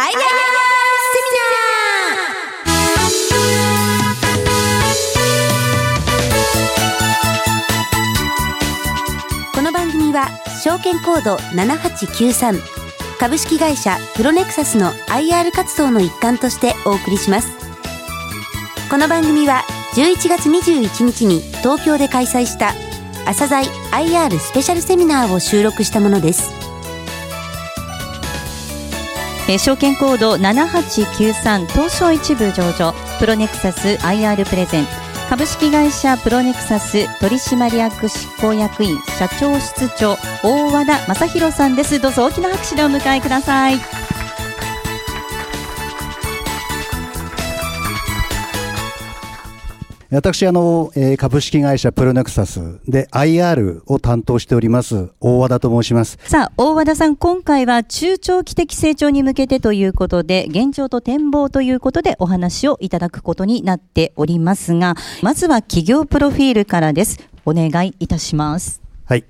アイアー。この番組は証券コード7893株式会社プロネクサスの IR 活動の一環としてお送りします。この番組は11月21日に東京で開催した朝鮮 IR スペシャルセミナーを収録したものです。えー証券コード7893東証一部上場。プロネクサス IR プレゼン。株式会社プロネクサス取締役執行役員社長室長大和田正弘さんです。どうぞ大きな拍手でお迎えください。私、あの、えー株式会社プロネクサスで IR を担当しております、大和田と申します。さあ大和田さん今回は中長期的成長に向けてということで現状と展望ということでお話をいただくことになっておりますがまずは企業プロフィールからですお願いいたしますはい。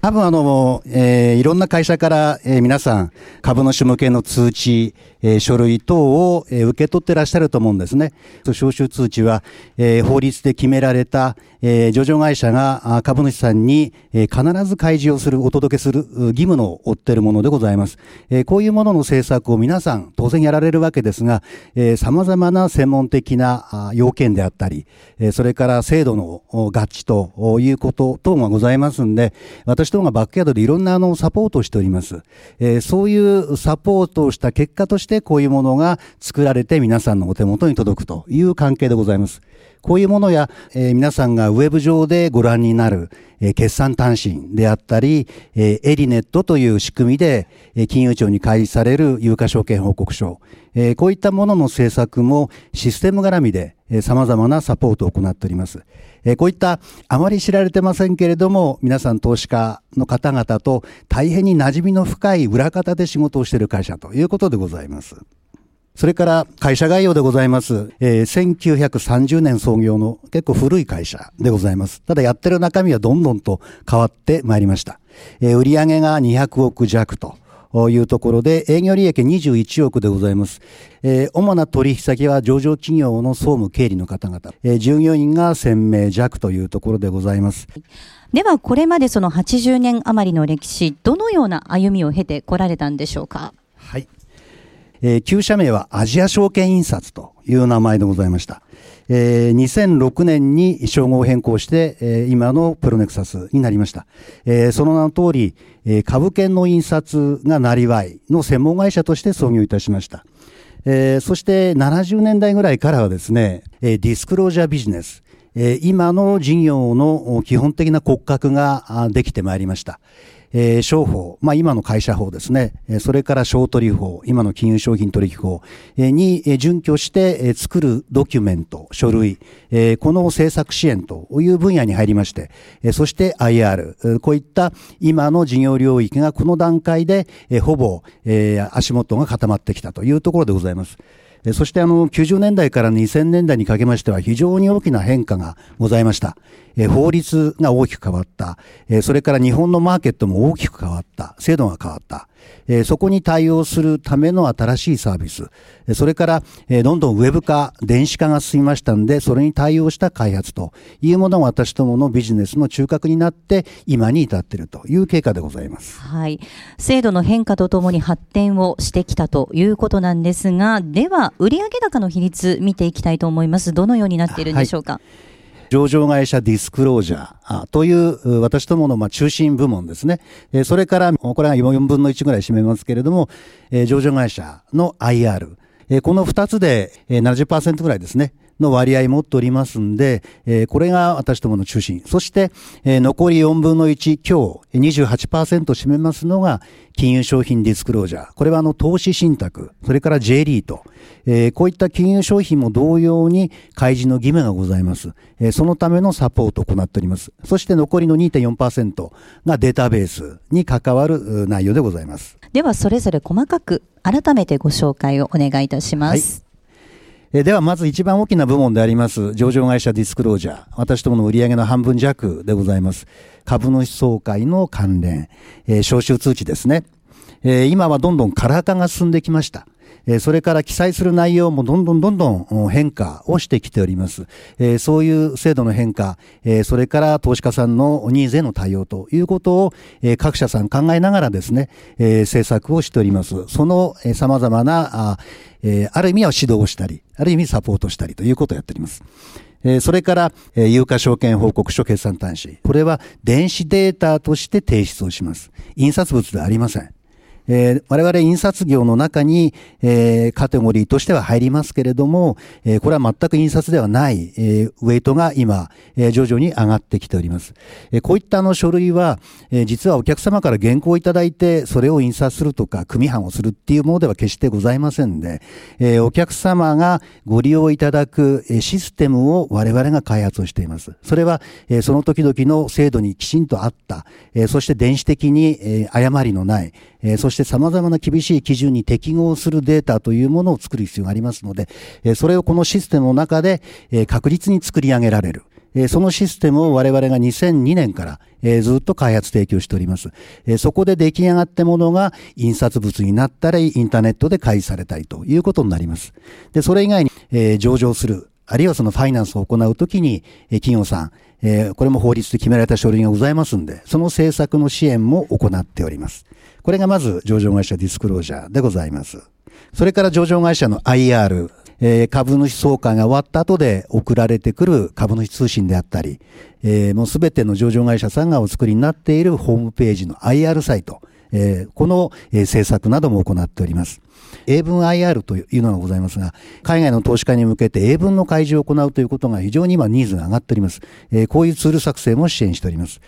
多分あの、えーいろんな会社から、えー皆さん株主向けの通知、えー書類等を、えー受け取ってらっしゃると思うんですね。招集通知は、えー法律で決められた、えー上場会社が株主さんに、えー必ず開示をする、お届けする義務の負っているものでございます。えーこういうものの政策を皆さん当然やられるわけですが、えー様々な専門的な要件であったり、えーそれから制度の合致ということ等がございますんで、私どもがバックヤードでいろんなあのサポートをしております。えーそういうサポートをした結果としてこういうものが作られて皆さんのお手元に届くという関係でございます。こういうものや、えー皆さんがウェブ上でご覧になる、えー決算単身であったり、えーエリネットという仕組みで、えー金融庁に開示される有価証券報告書、えーこういったものの制作もシステム絡みで、えー様々なサポートを行っております。えこういったあまり知られてませんけれども、皆さん投資家の方々と大変に馴染みの深い裏方で仕事をしている会社ということでございます。それから会社概要でございます。えー1930年創業の結構古い会社でございます。ただやってる中身はどんどんと変わってまいりました。えー売上が200億弱と。いうところで、営業利益21億でございます。えー主な取引先は上場企業の総務経理の方々、えー従業員が1000名弱というところでございます。ではこれまでその80年余りの歴史どのような歩みを経てこられたんでしょうか？はい。えー旧社名はアジア証券印刷という名前でございました。えー2006年に称号を変更して、えー今のプロネクサスになりました。えーその名の通り、えー株券の印刷がなりわいの専門会社として創業いたしました。えーそして70年代ぐらいからはですね、えーディスクロージャービジネス、今の事業の基本的な骨格ができてまいりました。え商法、まあ今の会社法ですね、それから商取法、今の金融商品取引法に準拠して作るドキュメント、書類、この政策支援という分野に入りまして、そして IR、こういった今の事業領域がこの段階でほぼ足元が固まってきたというところでございます。そしてあの90年代から2000年代にかけましては非常に大きな変化がございました。法律が大きく変わった。それから日本のマーケットも大きく変わった。制度が変わった。えーそこに対応するための新しいサービス。えーそれから、えーどんどんウェブ化、電子化が進みましたんで、それに対応した開発というものが私どものビジネスの中核になって、今に至っているという経過でございます。はい。制度の変化とともに発展をしてきたということなんですが、では、売上高の比率見ていきたいと思います。どのようになっているんでしょうか？上場会社ディスクロージャーという私どもの中心部門ですね。それから、これが4分の1ぐらい占めますけれども、上場会社の IR。この2つで70%ぐらいですね。の割合持っておりますんで、えーこれが私どもの中心。そして、えー残り4分の1、今日28%占めますのが、金融商品ディスクロージャー。これはあの投資信託、それから J リート、えーこういった金融商品も同様に開示の義務がございます。えーそのためのサポートを行っております。そして残りの2.4%がデータベースに関わるう内容でございます。では、それぞれ細かく改めてご紹介をお願いいたします。えではまず一番大きな部門であります上場会社ディスクロージャー。私どもの売上の半分弱でございます。株主総会の関連、えー招集通知ですね。えー今はどんどんカラー化が進んできました。えそれから記載する内容もどんどんどんどん変化をしてきております。えそういう制度の変化、えそれから投資家さんのニーズへの対応ということをえ各社さん考えながらですね、え政策をしております。そのえ様々な、あえある意味は指導をしたり、ある意味サポートしたりということをやっております。えそれから、え有価証券報告書決算端子。これは電子データとして提出をします。印刷物ではありません。えー、我々印刷業の中に、えー、カテゴリーとしては入りますけれども、えー、これは全く印刷ではない、えー、ウェイトが今、えー、徐々に上がってきております。えー、こういったあの書類は、えー、実はお客様から原稿をいただいて、それを印刷するとか、組版をするっていうものでは決してございませんで、えー、お客様がご利用いただくシステムを我々が開発をしています。それは、えー、その時々の制度にきちんとあった、えー、そして電子的に、えー、誤りのない、えー、そして様々な厳しい基準に適合するデータというものを作る必要がありますので、え、それをこのシステムの中で、え、確実に作り上げられる。えそのシステムを我々が2002年から、えずっと開発提供しております。えそこで出来上がったものが印刷物になったり、インターネットで開示されたりということになります。で、それ以外に、え上場する、あるいはそのファイナンスを行うときに、え企業さん、えこれも法律で決められた書類がございますんで、その政策の支援も行っております。これがまず上場会社ディスクロージャーでございます。それから上場会社の IR、えー、株主総会が終わった後で送られてくる株主通信であったり、えー、もうすべての上場会社さんがお作りになっているホームページの IR サイト、えー、この、えー、制作なども行っております。英文 IR というのがございますが、海外の投資家に向けて英文の開示を行うということが非常に今ニーズが上がっております。えー、こういうツール作成も支援しております。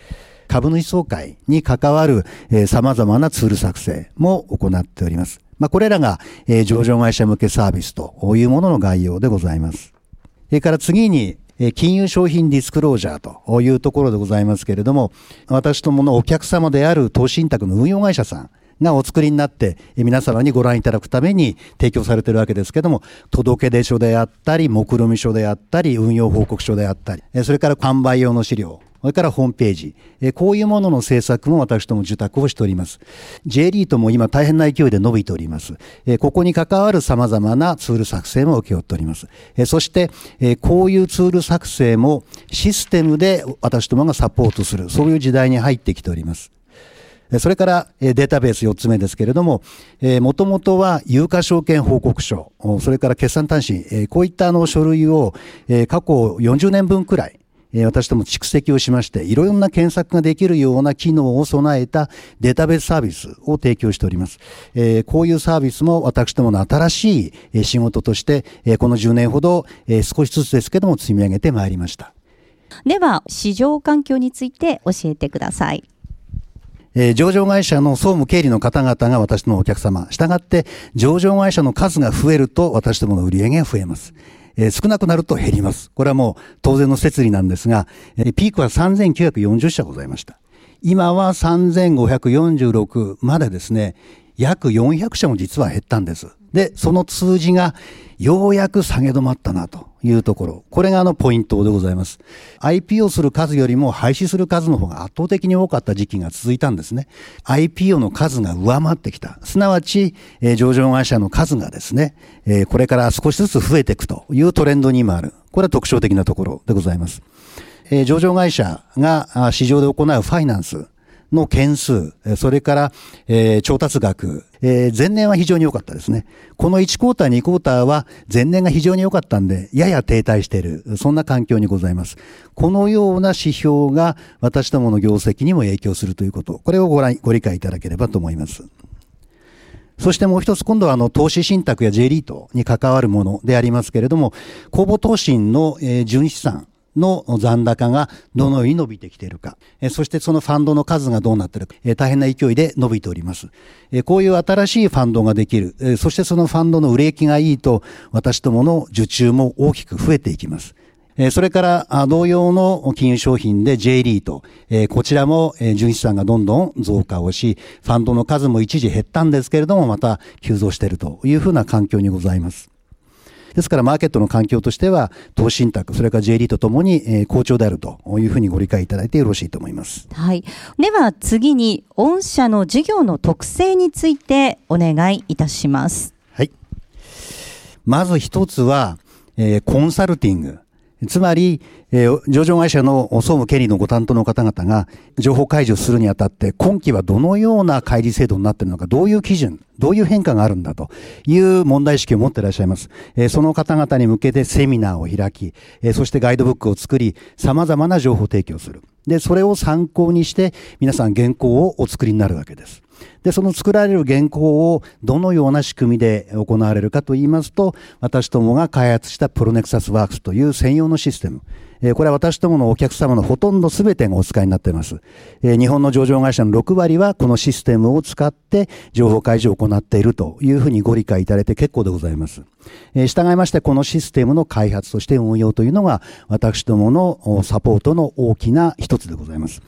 株主総会に関わる、えー、様々なツール作成も行っております。まあ、これらが、えー、上場会社向けサービスというものの概要でございます。それから次に、金融商品ディスクロージャーというところでございますけれども、私どものお客様である投資信託の運用会社さん、がお作りになって、皆様にご覧いただくために提供されているわけですけども、届出書であったり、目論見書であったり、運用報告書であったり、それから販売用の資料、それからホームページ、えこういうものの制作も私ども受託をしております。J リートも今大変な勢いで伸びております。えここに関わる様々なツール作成も請け負っております。えそして、えこういうツール作成もシステムで私どもがサポートする、そういう時代に入ってきております。それからデータベース4つ目ですけれども、もともとは有価証券報告書、それから決算端子、こういったあの書類を過去40年分くらい、私ども蓄積をしまして、いろんな検索ができるような機能を備えたデータベースサービスを提供しております。こういうサービスも私どもの新しい仕事として、この10年ほど少しずつですけども積み上げてまいりました。では、市場環境について教えてください。えー、上場会社の総務経理の方々が私のお客様。したがって、上場会社の数が増えると私どもの売り上げが増えます。えー、少なくなると減ります。これはもう当然の設理なんですが、えー、ピークは3940社ございました。今は3546までですね、約400社も実は減ったんです。で、その数字がようやく下げ止まったなというところ。これがあのポイントでございます。IPO する数よりも廃止する数の方が圧倒的に多かった時期が続いたんですね。IPO の数が上回ってきた。すなわち、えー、上場会社の数がですね、えー、これから少しずつ増えていくというトレンドに今ある。これは特徴的なところでございます。えー、上場会社が市場で行うファイナンス、の件数、それから、えー、調達額、えー、前年は非常に良かったですね。この1クォーター、2クォーターは前年が非常に良かったんで、やや停滞している、そんな環境にございます。このような指標が私どもの業績にも影響するということ、これをご覧ご理解いただければと思います。そしてもう一つ、今度はあの、投資信託や J リートに関わるものでありますけれども、公募投信の、純資産、の残高がどのように伸びてきているか、そしてそのファンドの数がどうなっているか、大変な勢いで伸びております。こういう新しいファンドができる、そしてそのファンドの売れ行きがいいと、私どもの受注も大きく増えていきます。それから、同様の金融商品で J リート、こちらも純資産がどんどん増加をし、ファンドの数も一時減ったんですけれども、また急増しているというふうな環境にございます。ですからマーケットの環境としては、投資信託、それから J リートともに、えー、好調であるというふうにご理解いただいてよろしいと思います。はい。では次に、御社の事業の特性についてお願いいたします。はい。まず一つは、えー、コンサルティング。つまり、えー、上場会社の総務経理のご担当の方々が情報開示をするにあたって今期はどのような開示制度になっているのか、どういう基準、どういう変化があるんだという問題意識を持っていらっしゃいます。えー、その方々に向けてセミナーを開き、えー、そしてガイドブックを作り、様々な情報提供する。で、それを参考にして皆さん原稿をお作りになるわけです。で、その作られる原稿をどのような仕組みで行われるかと言いますと、私どもが開発したプロネクサスワークスという専用のシステム。えこれは私どものお客様のほとんど全てがお使いになっています。え日本の上場会社の6割はこのシステムを使って情報開示を行っているというふうにご理解いただいて結構でございます。え従いましてこのシステムの開発として運用というのが私どものサポートの大きな一つでございます。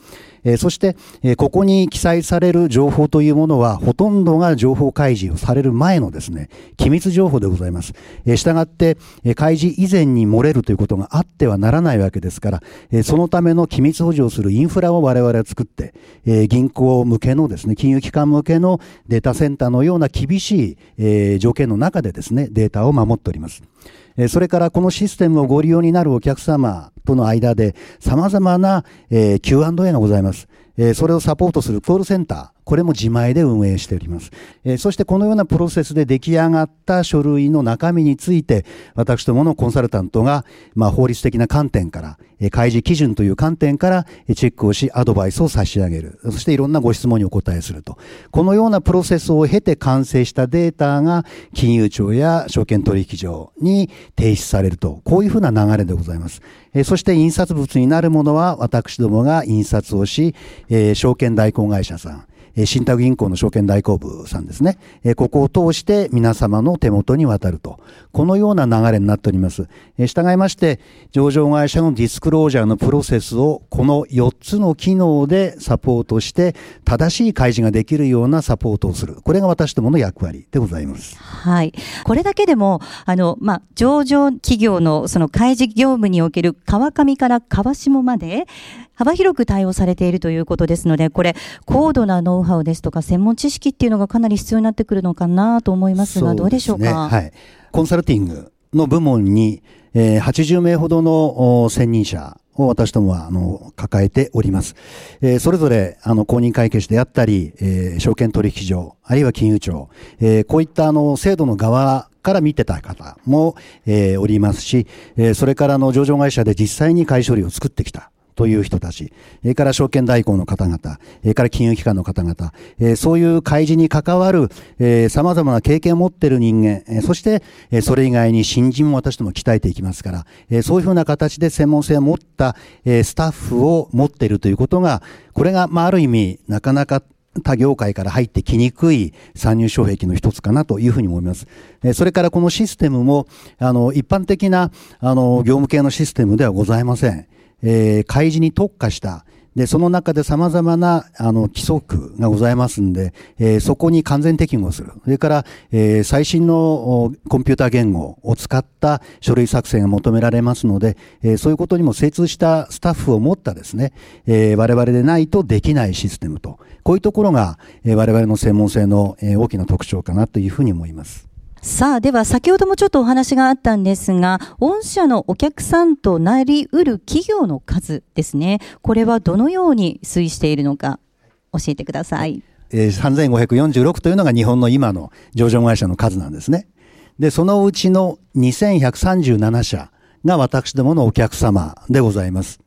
えそして、えここに記載される情報というものは、ほとんどが情報開示をされる前のですね、機密情報でございます。えしたがって、え開示以前に漏れるということがあってはならないわけですから、えそのための機密保持をするインフラを我々は作って、え銀行向けのですね、金融機関向けのデータセンターのような厳しい、え条件の中でですね、データを守っております。それからこのシステムをご利用になるお客様との間で様々な Q&A がございます。それをサポートするコールセンター、これも自前で運営しております。え、そしてこのようなプロセスで出来上がった書類の中身について、私どものコンサルタントが、まあ、法律的な観点から、え、開示基準という観点から、え、チェックをし、アドバイスを差し上げる。そしていろんなご質問にお答えすると。このようなプロセスを経て完成したデータが、金融庁や証券取引所に提出されると。こういうふうな流れでございます。え、そして印刷物になるものは、私どもが印刷をし、え、証券代行会社さん、信託銀行の証券代行部さんですね。ここを通して皆様の手元に渡ると。このような流れになっております。従いまして、上場会社のディスクロージャーのプロセスをこの4つの機能でサポートして、正しい開示ができるようなサポートをする。これが私どもの役割でございます。はい。これだけでも、あの、まあ、上場企業のその開示業務における川上から川下まで、幅広く対応されているということですので、これ、高度なノウハウですとか、専門知識っていうのがかなり必要になってくるのかなと思いますが、どうでしょうか？はい。コンサルティングの部門に、えー、80名ほどの専任者を私どもは、あの、抱えております。えー、それぞれ、あの、公認会計士であったり、えー、証券取引所、あるいは金融庁、えー、こういった、あの、制度の側から見てた方も、えー、おりますし、えー、それからの上場会社で実際に会処理を作ってきた。という人たち、それから証券代行の方々、それから金融機関の方々、えそういう開示に関わるえ様々な経験を持っている人間、えそしてえそれ以外に新人も私ども鍛えていきますから、えそういうふうな形で専門性を持ったえスタッフを持っているということが、これが、まあ、ある意味、なかなか他業界から入ってきにくい参入障壁の一つかなというふうに思います。それからこのシステムも、あの、一般的な、あの、業務系のシステムではございません。えー、開示に特化した、で、その中で様々な、あの、規則がございますんで、えー、そこに完全適合する。それから、えー、最新のコンピューター言語を使った書類作成が求められますので、えー、そういうことにも精通したスタッフを持ったですね、え、我々でないとできないシステムと、こういうところが、え、我々の専門性の、え、大きな特徴かなというふうに思います。さあ、では先ほどもちょっとお話があったんですが、御社のお客さんとなりうる企業の数ですね。これはどのように推移しているのか教えてください。え、3546というのが日本の今の上場会社の数なんですね。で、そのうちの2137社が私どものお客様でございます。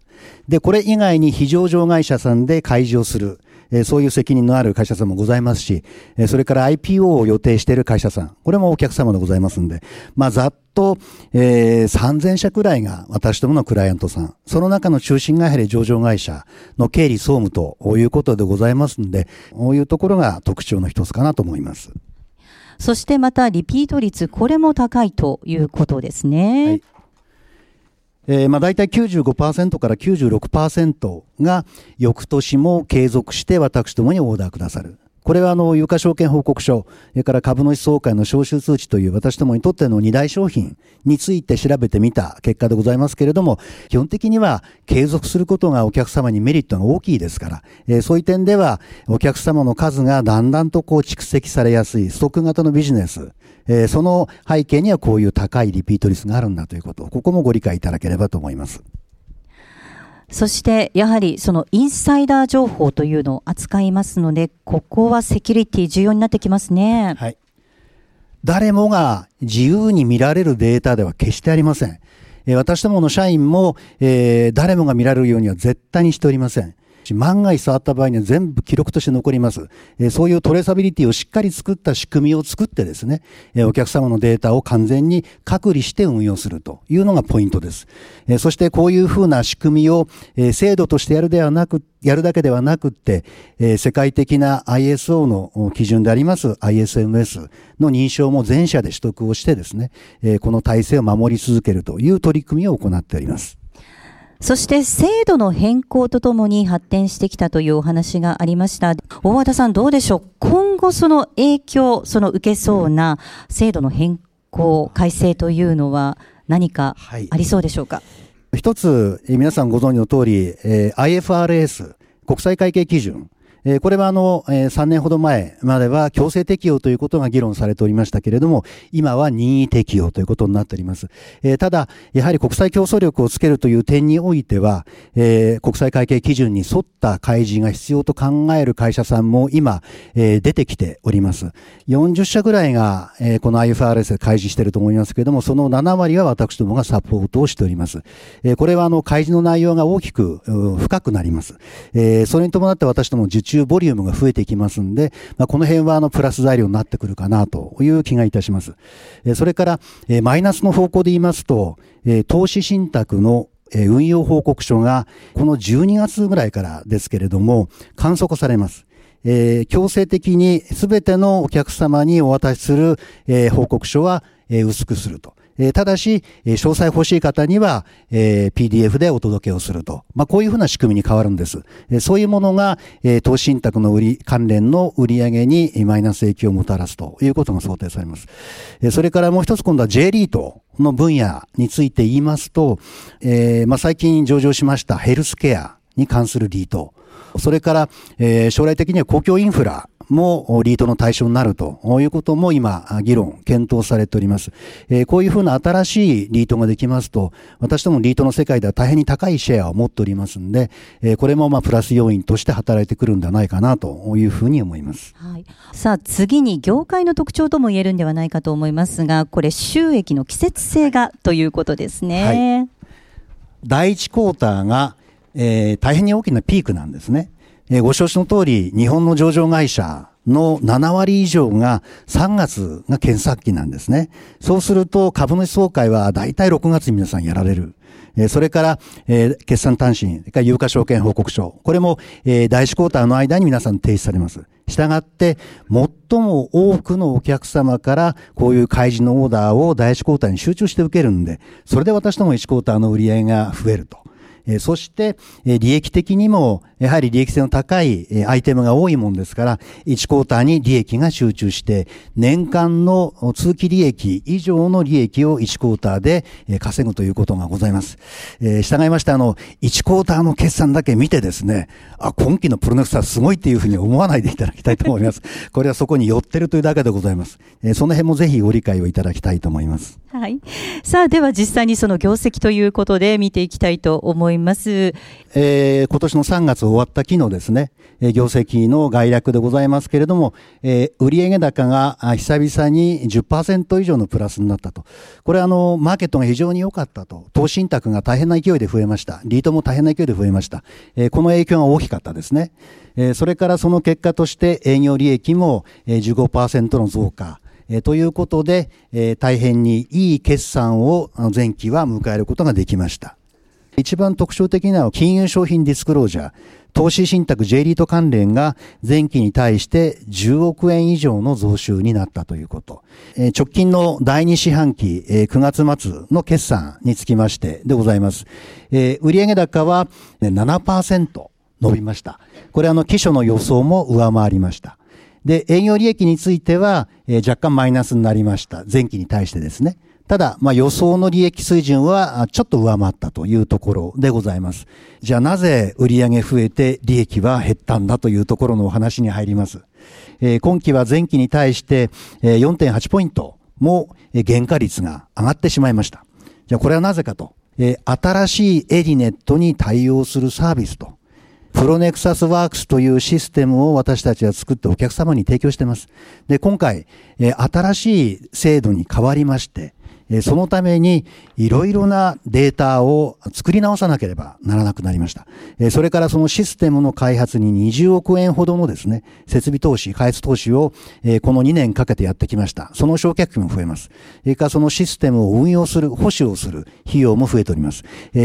で、これ以外に非上場会社さんで開示をする、えそういう責任のある会社さんもございますし、えそれから IPO を予定している会社さん、これもお客様でございますんで、まあ、ざっと、えー、3000社くらいが私どものクライアントさん、その中の中心がやはり上場会社の経理総務ということでございますんで、こういうところが特徴の一つかなと思います。そしてまたリピート率、これも高いということですね。はいえー、まあ大体95%から96%が翌年も継続して私どもにオーダーくださる。これはあの、有価証券報告書、それから株主総会の招集通知という私どもにとっての二大商品について調べてみた結果でございますけれども、基本的には継続することがお客様にメリットが大きいですから、えー、そういう点ではお客様の数がだんだんとこう蓄積されやすいストック型のビジネス、えー、その背景にはこういう高いリピート率があるんだということ、ここもご理解いただければと思います。そしてやはりそのインサイダー情報というのを扱いますので、ここはセキュリティ重要になってきますね。はい。誰もが自由に見られるデータでは決してありません。え私どもの社員も、えー、誰もが見られるようには絶対にしておりません。万が一触った場合には全部記録として残ります。えそういうトレーサビリティをしっかり作った仕組みを作ってですね、えお客様のデータを完全に隔離して運用するというのがポイントです。えそしてこういうふうな仕組みを、え制度としてやるではなく、やるだけではなくって、え世界的な ISO の基準であります ISMS の認証も全社で取得をしてですね、えこの体制を守り続けるという取り組みを行っております。そして制度の変更とともに発展してきたというお話がありました。大和田さんどうでしょう？今後その影響、その受けそうな制度の変更、改正というのは何かありそうでしょうか、はい、一つ、皆さんご存知の通り、えー、IFRS、国際会計基準、これはあの、3年ほど前までは強制適用ということが議論されておりましたけれども、今は任意適用ということになっております。ただ、やはり国際競争力をつけるという点においては、国際会計基準に沿った開示が必要と考える会社さんも今、出てきております。40社ぐらいが、この IFRS で開示していると思いますけれども、その7割は私どもがサポートをしております。これはあの、開示の内容が大きく深くなります。それに伴って私ども受注ボリュームが増えていきますんで、まあ、この辺はあのプラス材料になってくるかなという気がいたします。えそれから、えマイナスの方向で言いますと、え投資信託の運用報告書がこの12月ぐらいからですけれども簡素化されます。えー、強制的に全てのお客様にお渡しする、えー、報告書は、えー、薄くすると。えただし、え詳細欲しい方には、え PDF でお届けをすると。まあ、こういうふうな仕組みに変わるんです。えそういうものが、え投資信託の売り、関連の売り上げにマイナス影響をもたらすということが想定されます。えそれからもう一つ今度は J リートの分野について言いますと、えまあ、最近上場しましたヘルスケアに関するリート。それから、え将来的には公共インフラもリートの対象になるということも今、議論、検討されております。えー、こういうふうな新しいリートができますと、私どもリートの世界では大変に高いシェアを持っておりますんで、えー、これもまあプラス要因として働いてくるんではないかなというふうに思います。はい、さあ次に業界の特徴とも言えるんではないかと思いますが、これ収益の季節性がということですね。はい、第一クォーターが、えー、大変に大きなピークなんですね。えー、ご承知の通り、日本の上場会社の7割以上が3月が検索期なんですね。そうすると株主総会は大体6月に皆さんやられる。えそれから、え、決算単身、か有価証券報告書。これも、え、第1クォーターの間に皆さん提出されます。したがって、最も多くのお客様からこういう開示のオーダーを第1クォーターに集中して受けるんで、それで私ども1クォーターの売り上げが増えると。えそして、え利益的にも、やはり利益性の高い、えアイテムが多いもんですから、1クォーターに利益が集中して、年間の通期利益以上の利益を1クォーターで、え稼ぐということがございます。え従いまして、あの、1クォーターの決算だけ見てですね、あ、今期のプロネクサすごいっていうふうに思わないでいただきたいと思います。これはそこに寄ってるというだけでございます。えその辺もぜひご理解をいただきたいと思います。はい。さあ、では実際にその業績ということで見ていきたいと思います。えー、今年の3月終わった期のですね、業績の概略でございますけれども、えー、売上高が久々に10%以上のプラスになったと。これあの、マーケットが非常に良かったと。投資信託が大変な勢いで増えました。リートも大変な勢いで増えました。えー、この影響が大きかったですね。えー、それからその結果として営業利益も15%の増加。え、ということで、え、大変にいい決算を前期は迎えることができました。一番特徴的なのは金融商品ディスクロージャー。投資信託 J リート関連が前期に対して10億円以上の増収になったということ。え直近の第2四半期、え9月末の決算につきましてでございます。え売上高は7%伸びました。これあの、基礎の予想も上回りました。で、営業利益については、え、若干マイナスになりました。前期に対してですね。ただ、まあ、予想の利益水準はちょっと上回ったというところでございます。じゃあなぜ売上増えて利益は減ったんだというところのお話に入ります。えー、今期は前期に対して4.8ポイントも原価率が上がってしまいました。じゃあこれはなぜかと。えー、新しいエリネットに対応するサービスと。プロネクサスワークスというシステムを私たちは作ってお客様に提供しています。で、今回、え、新しい制度に変わりまして、そのためにいろいろなデータを作り直さなければならなくなりました。それからそのシステムの開発に20億円ほどのですね、設備投資、開発投資をこの2年かけてやってきました。その償却費も増えます。それからそのシステムを運用する、保守をする費用も増えております。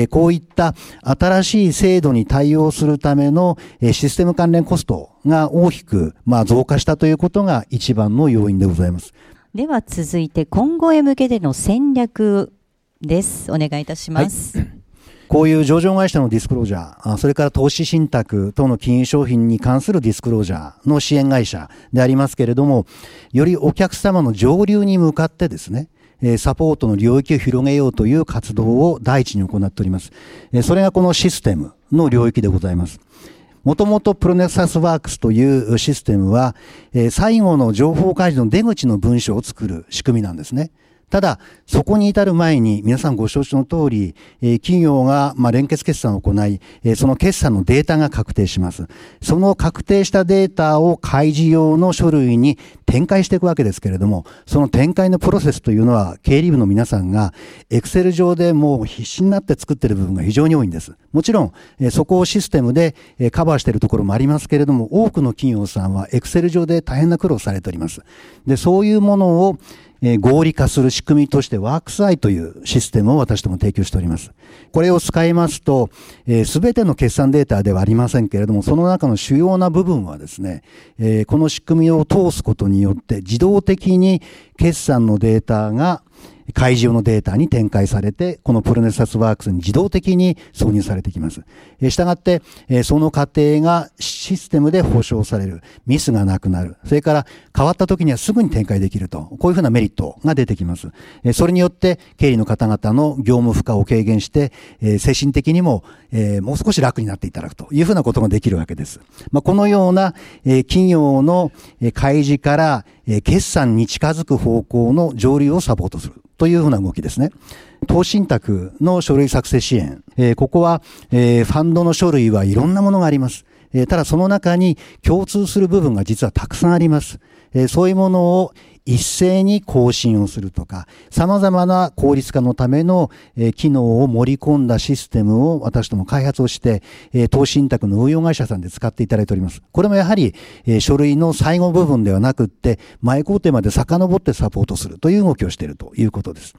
こういった新しい制度に対応するためのシステム関連コストが大きく、増加したということが一番の要因でございます。では続いて今後へ向けての戦略です。お願いいたします。はい、こういう上場会社のディスクロージャー、それから投資信託等の金融商品に関するディスクロージャーの支援会社でありますけれども、よりお客様の上流に向かってですね、サポートの領域を広げようという活動を第一に行っております。それがこのシステムの領域でございます。もともとプロネクサスワークスというシステムは、えー、最後の情報開示の出口の文章を作る仕組みなんですね。ただ、そこに至る前に、皆さんご承知の通り、えー、企業が、まあ、連結決算を行い、えー、その決算のデータが確定します。その確定したデータを開示用の書類に展開していくわけですけれども、その展開のプロセスというのは、経理部の皆さんが、エクセル上でもう必死になって作っている部分が非常に多いんです。もちろん、えー、そこをシステムで、え、カバーしているところもありますけれども、多くの企業さんはエクセル上で大変な苦労をされております。で、そういうものを、え、合理化する仕組みとしてワークスアイというシステムを私ども提供しております。これを使いますと、す、え、べ、ての決算データではありませんけれども、その中の主要な部分はですね、えー、この仕組みを通すことによって自動的に決算のデータが開示用のデータに展開されて、このプロネサスワークスに自動的に挿入されてきます。えしたがって、えその過程がシステムで保証される。ミスがなくなる。それから変わった時にはすぐに展開できると。こういうふうなメリットが出てきます。えそれによって経理の方々の業務負荷を軽減して、え精神的にも、えもう少し楽になっていただくというふうなことができるわけです。まあ、このような、え企業の開示から、え決算に近づく方向の上流をサポートする。というふうな動きですね。投資信託の書類作成支援。え、ここは、え、ファンドの書類はいろんなものがあります。え、ただその中に共通する部分が実はたくさんあります。えそういうものを一斉に更新をするとか、様々な効率化のための、機能を盛り込んだシステムを私ども開発をして、え投資信託の運用会社さんで使っていただいております。これもやはり、書類の最後部分ではなくって、前工程まで遡ってサポートするという動きをしているということです。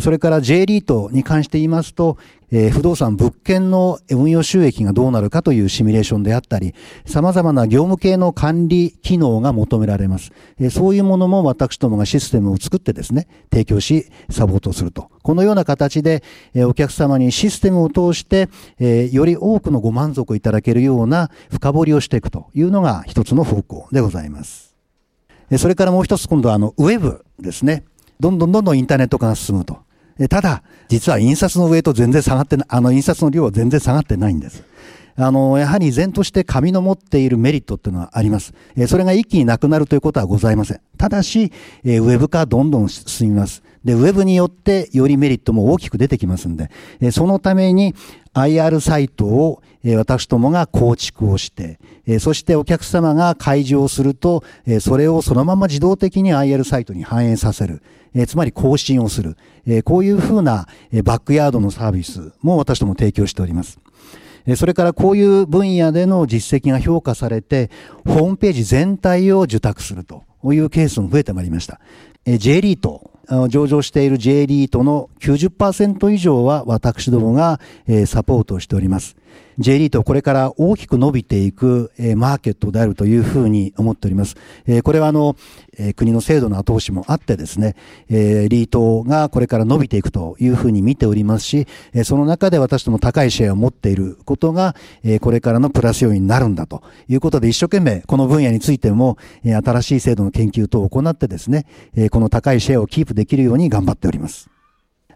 それから J リートに関して言いますと、え、不動産物件の運用収益がどうなるかというシミュレーションであったり、様々な業務系の管理機能が求められます。え、そういうものも私どもがシステムを作ってですね、提供し、サポートすると。このような形で、え、お客様にシステムを通して、えより多くのご満足いただけるような深掘りをしていくというのが一つの方向でございます。それからもう一つ今度はあの、ウェブですね。どんどんどんどんインターネット化が進むと。ただ、実は印刷のウエイト全然下がってあの印刷の量は全然下がってないんです。あの、やはり依然として紙の持っているメリットっていうのはあります。えそれが一気になくなるということはございません。ただし、えウェブ化どんどん進みます。で、ウェブによってよりメリットも大きく出てきますんで、えそのために IR サイトを、え私どもが構築をして、えそしてお客様が開示をすると、えそれをそのまま自動的に IR サイトに反映させる。えつまり更新をする。えこういうふうな、えバックヤードのサービスも私ども提供しております。それからこういう分野での実績が評価されて、ホームページ全体を受託するというケースも増えてまいりました。J リート上場している J リートの90%以上は私どもがサポートしております。J リートこれから大きく伸びていくマーケットであるというふうに思っております。これはあの、国の制度の後押しもあってですね、リートがこれから伸びていくというふうに見ておりますし、その中で私ども高いシェアを持っていることが、これからのプラス要因になるんだということで一生懸命この分野についても新しい制度の研究等を行ってですね、この高いシェアをキープできるように頑張っております。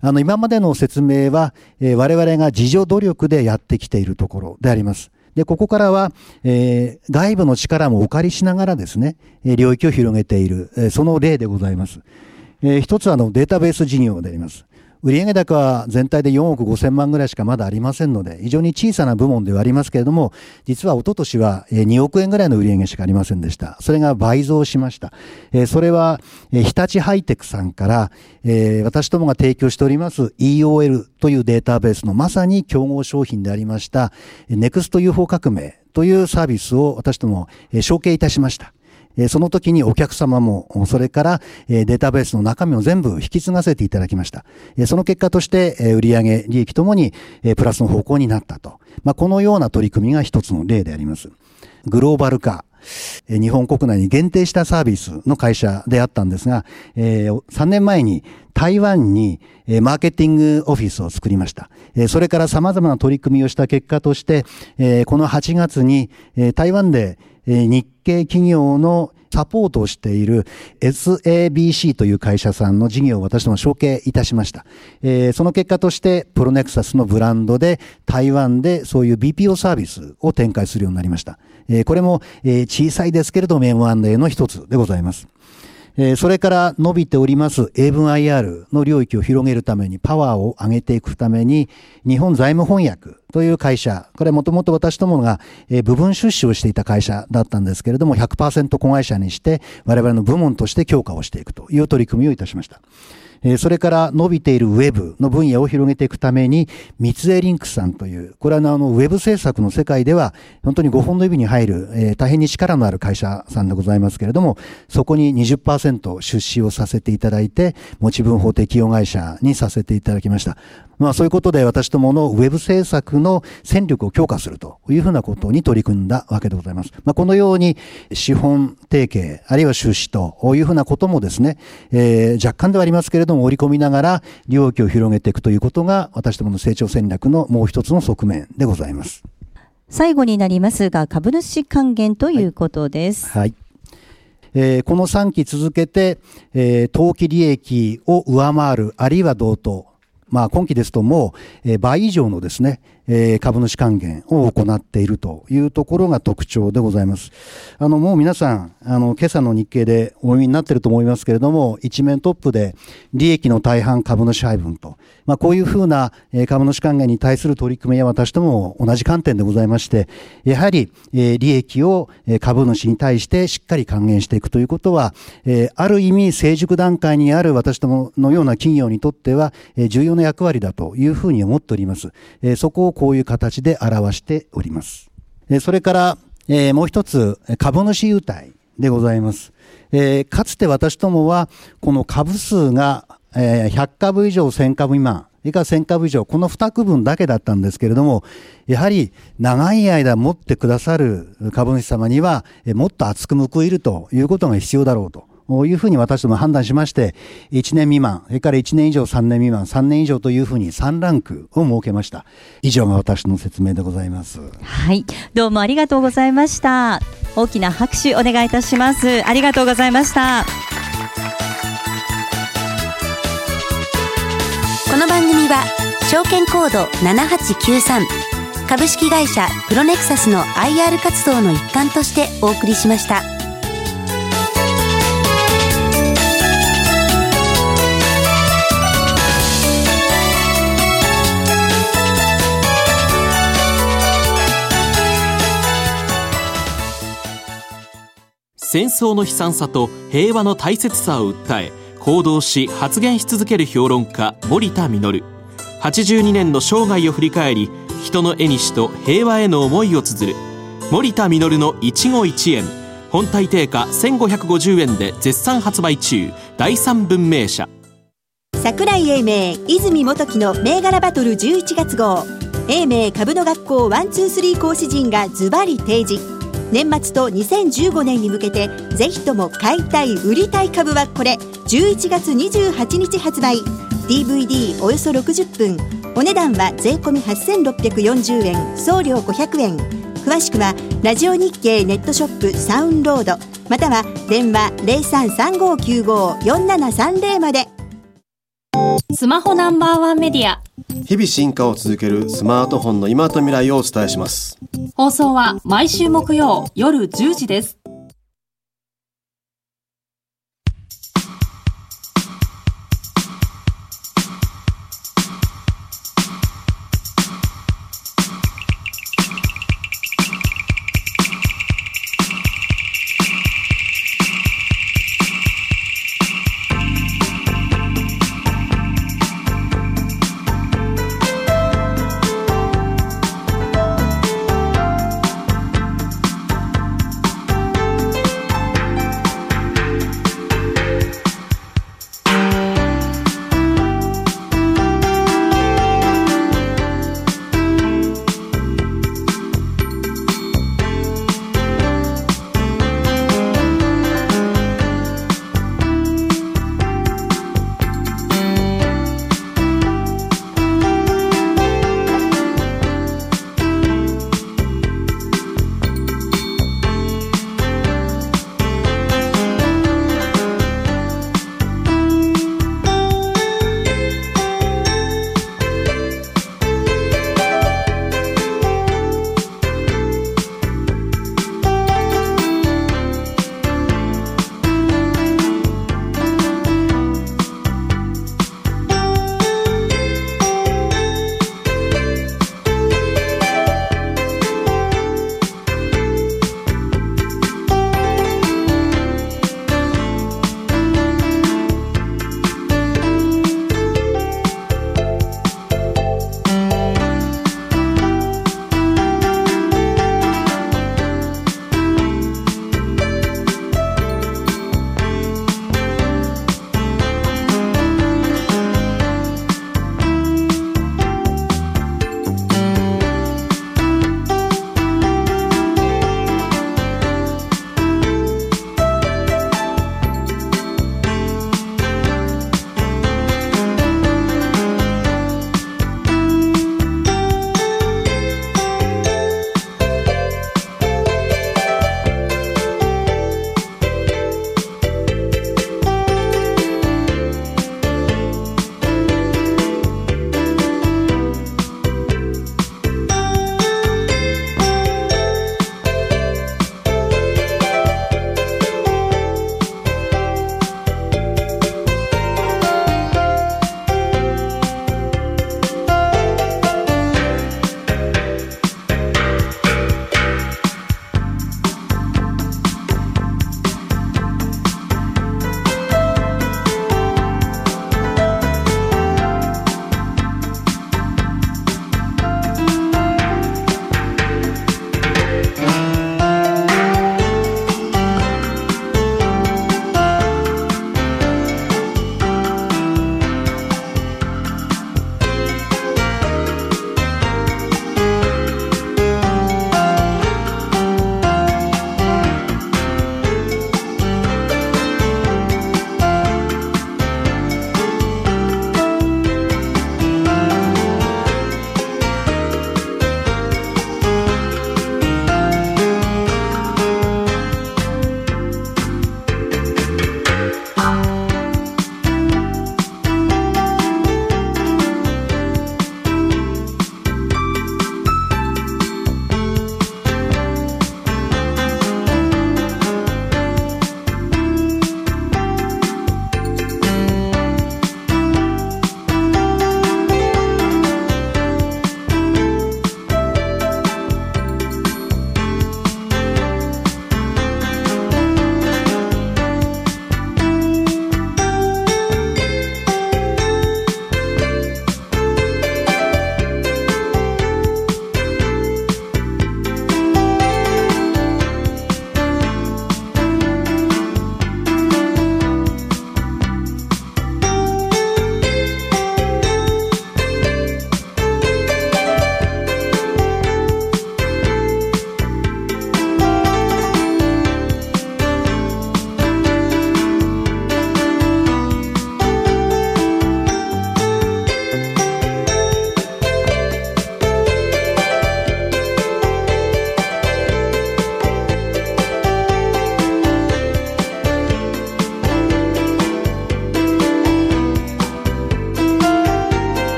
あの、今までの説明は、えー、我々が自助努力でやってきているところであります。で、ここからは、えー、外部の力もお借りしながらですね、えー、領域を広げている、えー、その例でございます。えー、一つはあのデータベース事業であります。売上高は全体で4億5千万ぐらいしかまだありませんので、非常に小さな部門ではありますけれども、実は一昨年は2億円ぐらいの売上しかありませんでした。それが倍増しました。それは、日立ハイテクさんから、私どもが提供しております EOL というデータベースのまさに競合商品でありました、NEXT UFO 革命というサービスを私ども承継いたしました。その時にお客様も、それからデータベースの中身を全部引き継がせていただきました。その結果として、売上利益ともにプラスの方向になったと。まあ、このような取り組みが一つの例であります。グローバル化。日本国内に限定したサービスの会社であったんですが、3年前に台湾にマーケティングオフィスを作りました。それから様々な取り組みをした結果として、この8月に台湾で日系企業のサポートをしている SABC という会社さんの事業を私ども承継いたしました。えー、その結果として、プロネクサスのブランドで台湾でそういう BPO サービスを展開するようになりました。えー、これも、え、小さいですけれども M&A の一つでございます。えそれから伸びております英文 IR の領域を広げるためにパワーを上げていくために日本財務翻訳という会社、これもともと私どもが、え部分出資をしていた会社だったんですけれども100%子会社にして我々の部門として強化をしていくという取り組みをいたしました。それから伸びているウェブの分野を広げていくために、三井リンクさんという、これはあの、ウェブ制作の世界では、本当に5本の指に入る、えー、大変に力のある会社さんでございますけれども、そこに20%出資をさせていただいて、持ち分法適用会社にさせていただきました。まあそういうことで私どものウェブ制作の戦力を強化するというふうなことに取り組んだわけでございます。まあこのように資本提携、あるいは出資というふうなこともですね、えー、若干ではありますけれども織り込みながら領域を広げていくということが私どもの成長戦略のもう一つの側面でございます。最後になりますが株主還元ということです。はい、はいえー、この3期続けて、えー、当期利益を上回る、あるいは同等、まあ、今期ですともう、倍以上のですね、えー、株主還元を行っているというところが特徴でございます。あの、もう皆さん、あの、今朝の日経でお読みになっていると思いますけれども、一面トップで利益の大半株主配分と、まあ、こういうふうな株主還元に対する取り組みは私とも同じ観点でございまして、やはり、えー、利益を株主に対してしっかり還元していくということは、えー、ある意味成熟段階にある私どものような企業にとっては、えー、重要な役割だというふうに思っております。えー、そこをこういう形で表しております。それから、え、もう一つ、株主優待でございます。え、かつて私どもは、この株数が、え、100株以上1000株未満、以下1000株以上、この2区分だけだったんですけれども、やはり長い間持ってくださる株主様には、もっと厚く報いるということが必要だろうと。いうふうに私ども判断しまして、1年未満、それから1年以上3年未満、3年以上というふうに3ランクを設けました。以上が私の説明でございます。はい。どうもありがとうございました。大きな拍手お願いいたします。ありがとうございました。この番組は、証券コード7893株式会社プロネクサスの IR 活動の一環としてお送りしました。戦争の悲惨さと平和の大切さを訴え行動し発言し続ける評論家森田実。82年の生涯を振り返り人の絵にしと平和への思いを綴る。森田実の一期一会。本体定価1550円で絶賛発売中。第三文明社。桜井英明泉元樹の銘柄バトル11月号。英明株の学校123講師陣がズバリ提示。年末と2015年に向けてぜひとも買いたい売りたい株はこれ。11月28日発売。DVD およそ60分。お値段は税込8640円。送料500円。詳しくはラジオ日経ネットショップサウンロード。または電話0335954730まで。スマホナンバーワンメディア。日々進化を続けるスマートフォンの今と未来をお伝えします。放送は毎週木曜夜10時です